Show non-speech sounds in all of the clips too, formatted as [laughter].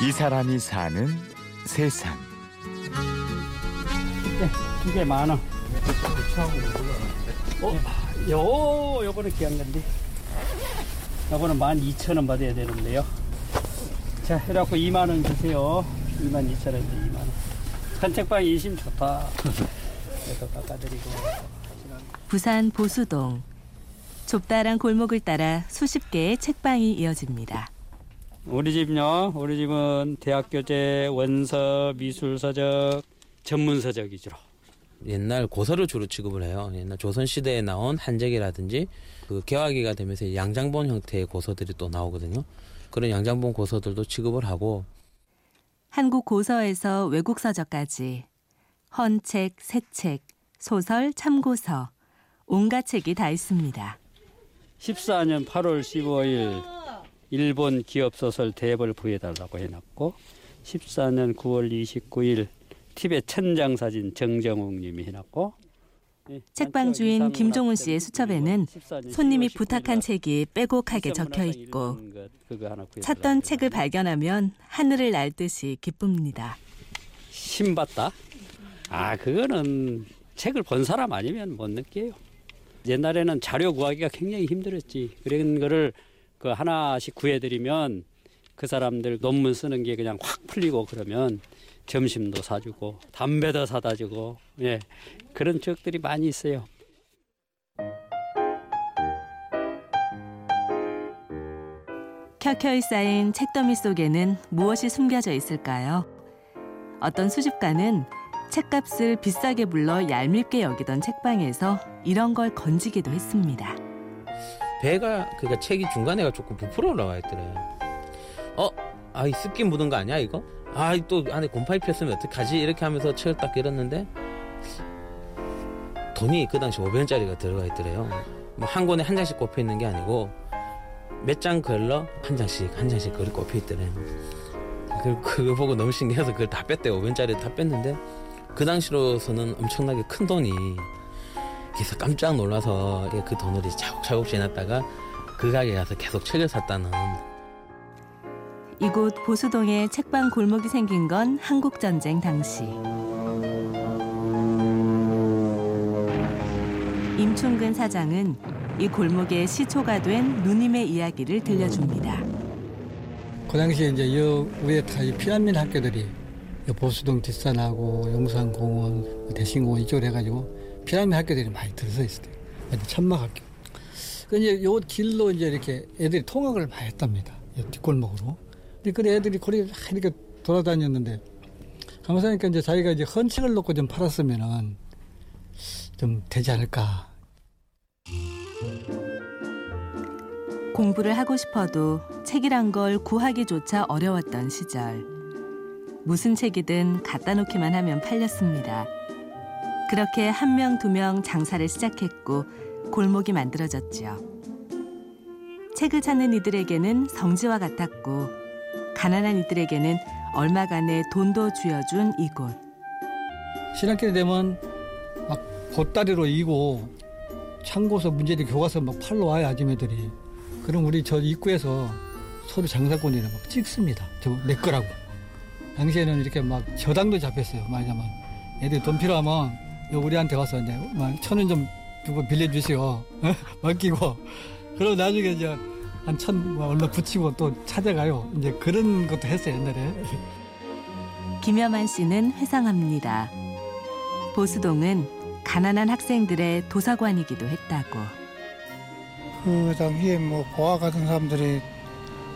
이 사람이 사는 세상. 네, 두개만 원. 어, 요, 요거는 건데. 요거는 만 이천 원 받아야 되는데요. 자, 이래갖고 2만 원 주세요. 2만 2천 원인데 2만 원. 산책방 인심 좋다. 그래서 깎아드리고. 부산 보수동. 좁다란 골목을 따라 수십 개의 책방이 이어집니다. 우리 집요. 우리 집은 대학교재, 원서, 미술서적, 전문서적 위주로. 옛날 고서를 주로 취급을 해요. 옛날 조선 시대에 나온 한재기라든지 그 개화기가 되면서 양장본 형태의 고서들이 또 나오거든요. 그런 양장본 고서들도 취급을 하고 한국 고서에서 외국 서적까지 헌책, 새책, 소설, 참고서 온갖 책이 다 있습니다. 14년 8월 15일 일본 기업소설 대벌 구해달라고 해놨고 14년 9월 29일 티벳 천장사진 정정욱 님이 해놨고 예, 책방 주인 김종훈 씨의 수첩에는 손님이 부탁한 책이 빼곡하게 적혀 있고 찾던 책을 발견하면 하늘을 날 듯이 기쁩니다. 신봤다? 아 그거는 책을 본 사람 아니면 못 느껴요. 옛날에는 자료 구하기가 굉장히 힘들었지. 그런 거를 그 하나씩 구해드리면 그 사람들 논문 쓰는 게 그냥 확 풀리고 그러면 점심도 사주고 담배도 사다 주고 예 그런 적들이 많이 있어요. 켜켜이 쌓인 책더미 속에는 무엇이 숨겨져 있을까요? 어떤 수집가는 책값을 비싸게 불러 얄밉게 여기던 책방에서 이런 걸 건지기도 했습니다. 배가 그니까 책이 중간에가 조금 부풀어 올라와 있더래요. 어, 아이 습기 묻은 거 아니야 이거? 아이 또 안에 곰팡이 폈으면 어떡하지? 이렇게 하면서 책을 딱 열었는데 돈이 그 당시 500원짜리가 들어가 있더래요. 뭐 한 권에 한 장씩 꼽혀 있는 게 아니고 몇 장 걸러 한 장씩 한 장씩 그리 꼽혀 있더래요. 그, 그거 보고 너무 신기해서 그걸 다 뺐대 500원짜리 다 뺐는데 그 당시로서는 엄청나게 큰 돈이 그래서 깜짝 놀라서 그 돈을 차곡차곡 지났다가 그 가게 가서 계속 책을 샀다는 이곳 보수동에 책방 골목이 생긴 건 한국전쟁 당시 임충근 사장은 이 골목에 시초가 된 누님의 이야기를 들려줍니다. 그 당시에 이제 여 위에 다이 피난민 학교들이 보수동 뒷산하고 용산공원, 대신공원 이쪽으로 해가지고 피라미 학교들이 많이 들어서 있어요. 천막 학교. 그 이제 요 길로 이제 이렇게 애들이 통학을 많이 했답니다. 뒷골목으로. 근데 그 애들이 거리 이렇게 돌아다녔는데 가만히 니까 이제 자기가 이제 헌책을 놓고 좀 팔았으면은 좀 되지 않을까. 공부를 하고 싶어도 책이란 걸 구하기조차 어려웠던 시절. 무슨 책이든 갖다 놓기만 하면 팔렸습니다. 그렇게 한 명, 두 명 장사를 시작했고 골목이 만들어졌죠. 책을 찾는 이들에게는 성지와 같았고 가난한 이들에게는 얼마간의 돈도 쥐어준 이곳. 신학기 되면 막 보따리로 이고 창고서 문제들 교과서 막 팔러 와요 아줌마들이. 그럼 우리 저 입구에서 서로 장사꾼이랑 막 찍습니다. 저 내 거라고. 당시에는 이렇게 막 저당도 잡혔어요. 말하자면 애들 돈 필요하면 우리한테 와서 이제 천 원 좀 주고 빌려주시오. [laughs] 맡기고. 그리고 나중에 이제 한 천, 뭐 얼른 붙이고 또 찾아가요. 이제 그런 것도 했어요, 옛날에. [laughs] 김여만 씨는 회상합니다. 보수동은 가난한 학생들의 도서관이기도 했다고. 그 당시에 뭐 고아 같은 사람들이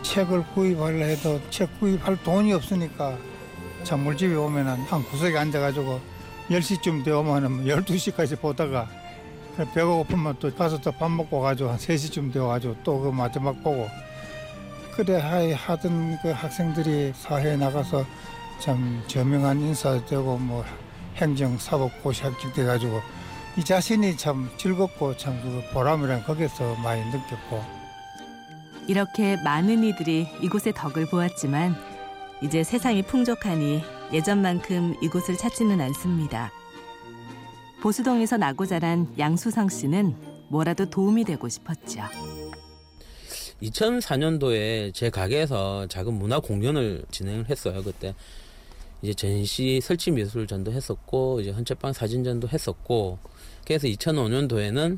책을 구입하려 해도 책 구입할 돈이 없으니까 찬물집에 오면은 한 구석에 앉아가지고 10시쯤 되오면은 12시까지 보다가 배가 고프면 또 가서 또 밥 먹고 가지고 한 3시쯤 되어가지고 또 그 마지막 보고. 그래 하던 그 학생들이 사회에 나가서 참 저명한 인사도 되고 뭐 행정 사법 고시 합격 돼가지고 이 자신이 참 즐겁고 참 그 보람이란 거기서 많이 느꼈고. 이렇게 많은 이들이 이곳의 덕을 보았지만 이제 세상이 풍족하니 예전만큼 이곳을 찾지는 않습니다. 보수동에서 나고 자란 양수성 씨는 뭐라도 도움이 되고 싶었죠. 2004년도에 제 가게에서 작은 문화 공연을 진행을 했어요. 그때 이제 전시 설치 미술전도 했었고 이제 헌책방 사진전도 했었고 그래서 2005년도에는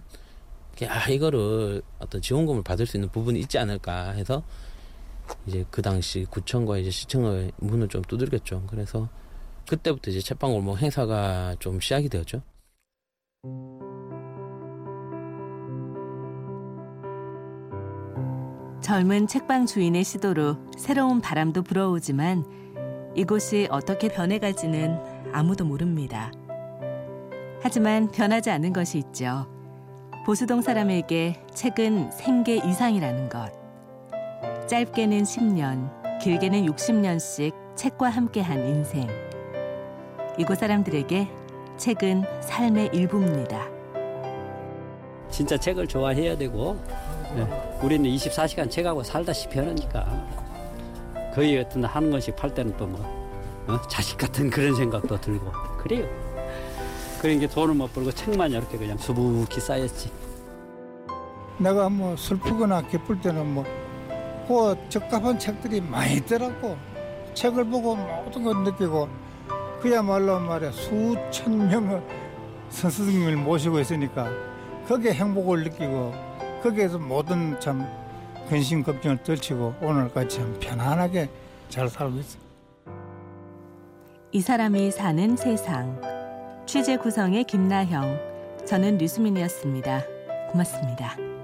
아 이거를 어떤 지원금을 받을 수 있는 부분이 있지 않을까 해서 이제 그 당시 구청과 이제 시청의 문을 좀 두들겼죠. 그래서 그때부터 이제 책방골목 행사가 좀 시작이 되었죠. 젊은 책방 주인의 시도로 새로운 바람도 불어오지만 이곳이 어떻게 변해갈지는 아무도 모릅니다. 하지만 변하지 않는 것이 있죠. 보수동 사람에게 책은 생계 이상이라는 것. 짧게는 10년, 길게는 60년씩 책과 함께한 인생. 이곳 사람들에게 책은 삶의 일부입니다. 진짜 책을 좋아해야 되고 예, 우리는 24시간 책하고 살다시피 하니까 거의 어떤 한 권씩 팔 때는 또뭐 자식 같은 그런 생각도 들고 그래요. 그러니까 돈을 못 벌고 책만 이렇게 그냥 수북히 쌓였지. 내가 뭐 슬프거나 기쁠 때는 뭐, 그 적합한 책들이 많이 있더라고. 책을 보고 모든 걸 느끼고, 그야말로 말이야, 수천 명의 선생님을 모시고 있으니까, 거기에 행복을 느끼고, 거기에서 모든 참 근심, 걱정을 떨치고, 오늘까지 참 편안하게 잘 살고 있어. 이 사람이 사는 세상. 취재 구성의 김나형. 저는 류수민이었습니다. 고맙습니다.